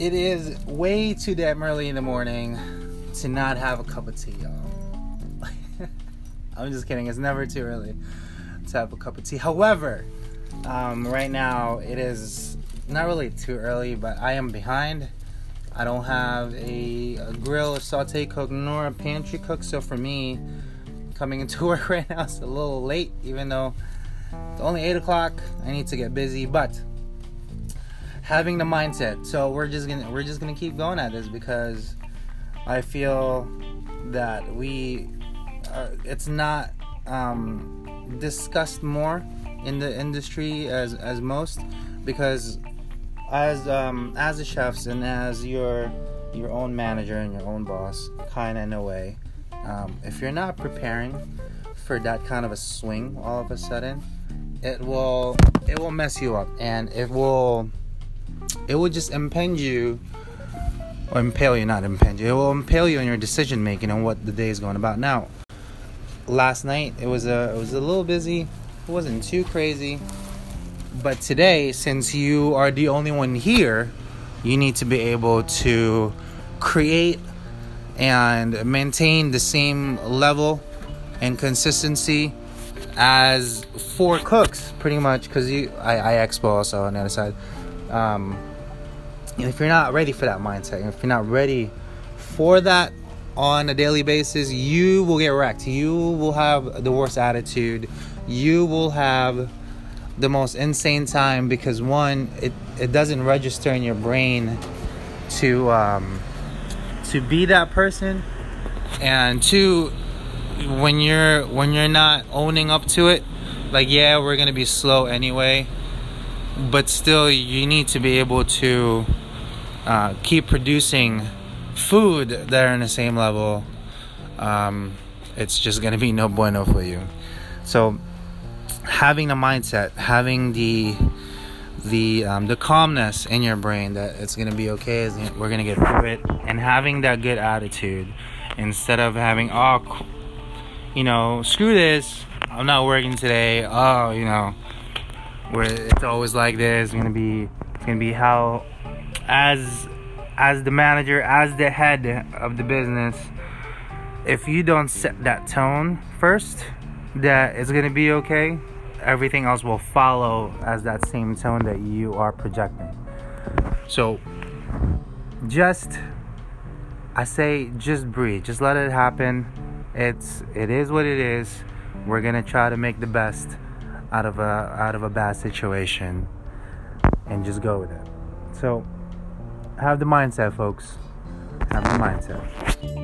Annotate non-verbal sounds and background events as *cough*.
it is way too damn early in the morning to not have a cup of tea, y'all. *laughs* I'm just kidding. It's never too early to have a cup of tea. However, um, right now it is not really too early, but I am behind. I don't have a, a grill, a saute cook, nor a pantry cook. So for me, coming into *laughs* work right now is a little late, even though it's only eight o'clock. I need to get busy, but having the mindset. So we're just gonna we're just gonna keep going at this because I feel that we are, it's not um, discussed more in the industry as as most because as um, as the chefs and as your your own manager and your own boss, kind of in a way, um, if you're not preparing for that kind of a swing all of a sudden, it will it will mess you up and it will it will just impinge you or impale you, not impinge you. It will impale you in your decision making on what the day is going about. Now, last night it was a it was a little busy. It wasn't too crazy. But today, since you are the only one here, you need to be able to create and maintain the same level and consistency as four cooks, pretty much. Because you, I, I expo also on the other side. Um, if you're not ready for that mindset, if you're not ready for that on a daily basis, you will get wrecked. You will have the worst attitude. You will have the most insane time because one, it, it doesn't register in your brain to um, to be that person, and two, when you're when you're not owning up to it, like yeah, we're gonna be slow anyway, but still you need to be able to uh, keep producing food that are in the same level. Um, it's just gonna be no bueno for you. So having the mindset, having the the um, the calmness in your brain that it's gonna be okay, we're gonna get through it, and having that good attitude instead of having oh, you know, screw this, I'm not working today. Oh, you know, where it's always like this. It's gonna be it's gonna be how as as the manager, as the head of the business, if you don't set that tone first, that it's gonna be okay, everything else will follow as that same tone that you are projecting. So just I say just breathe. Just let it happen. It's it is what it is. We're to try to make the best out of a out of a bad situation and just go with it. So have the mindset, folks. Have the mindset.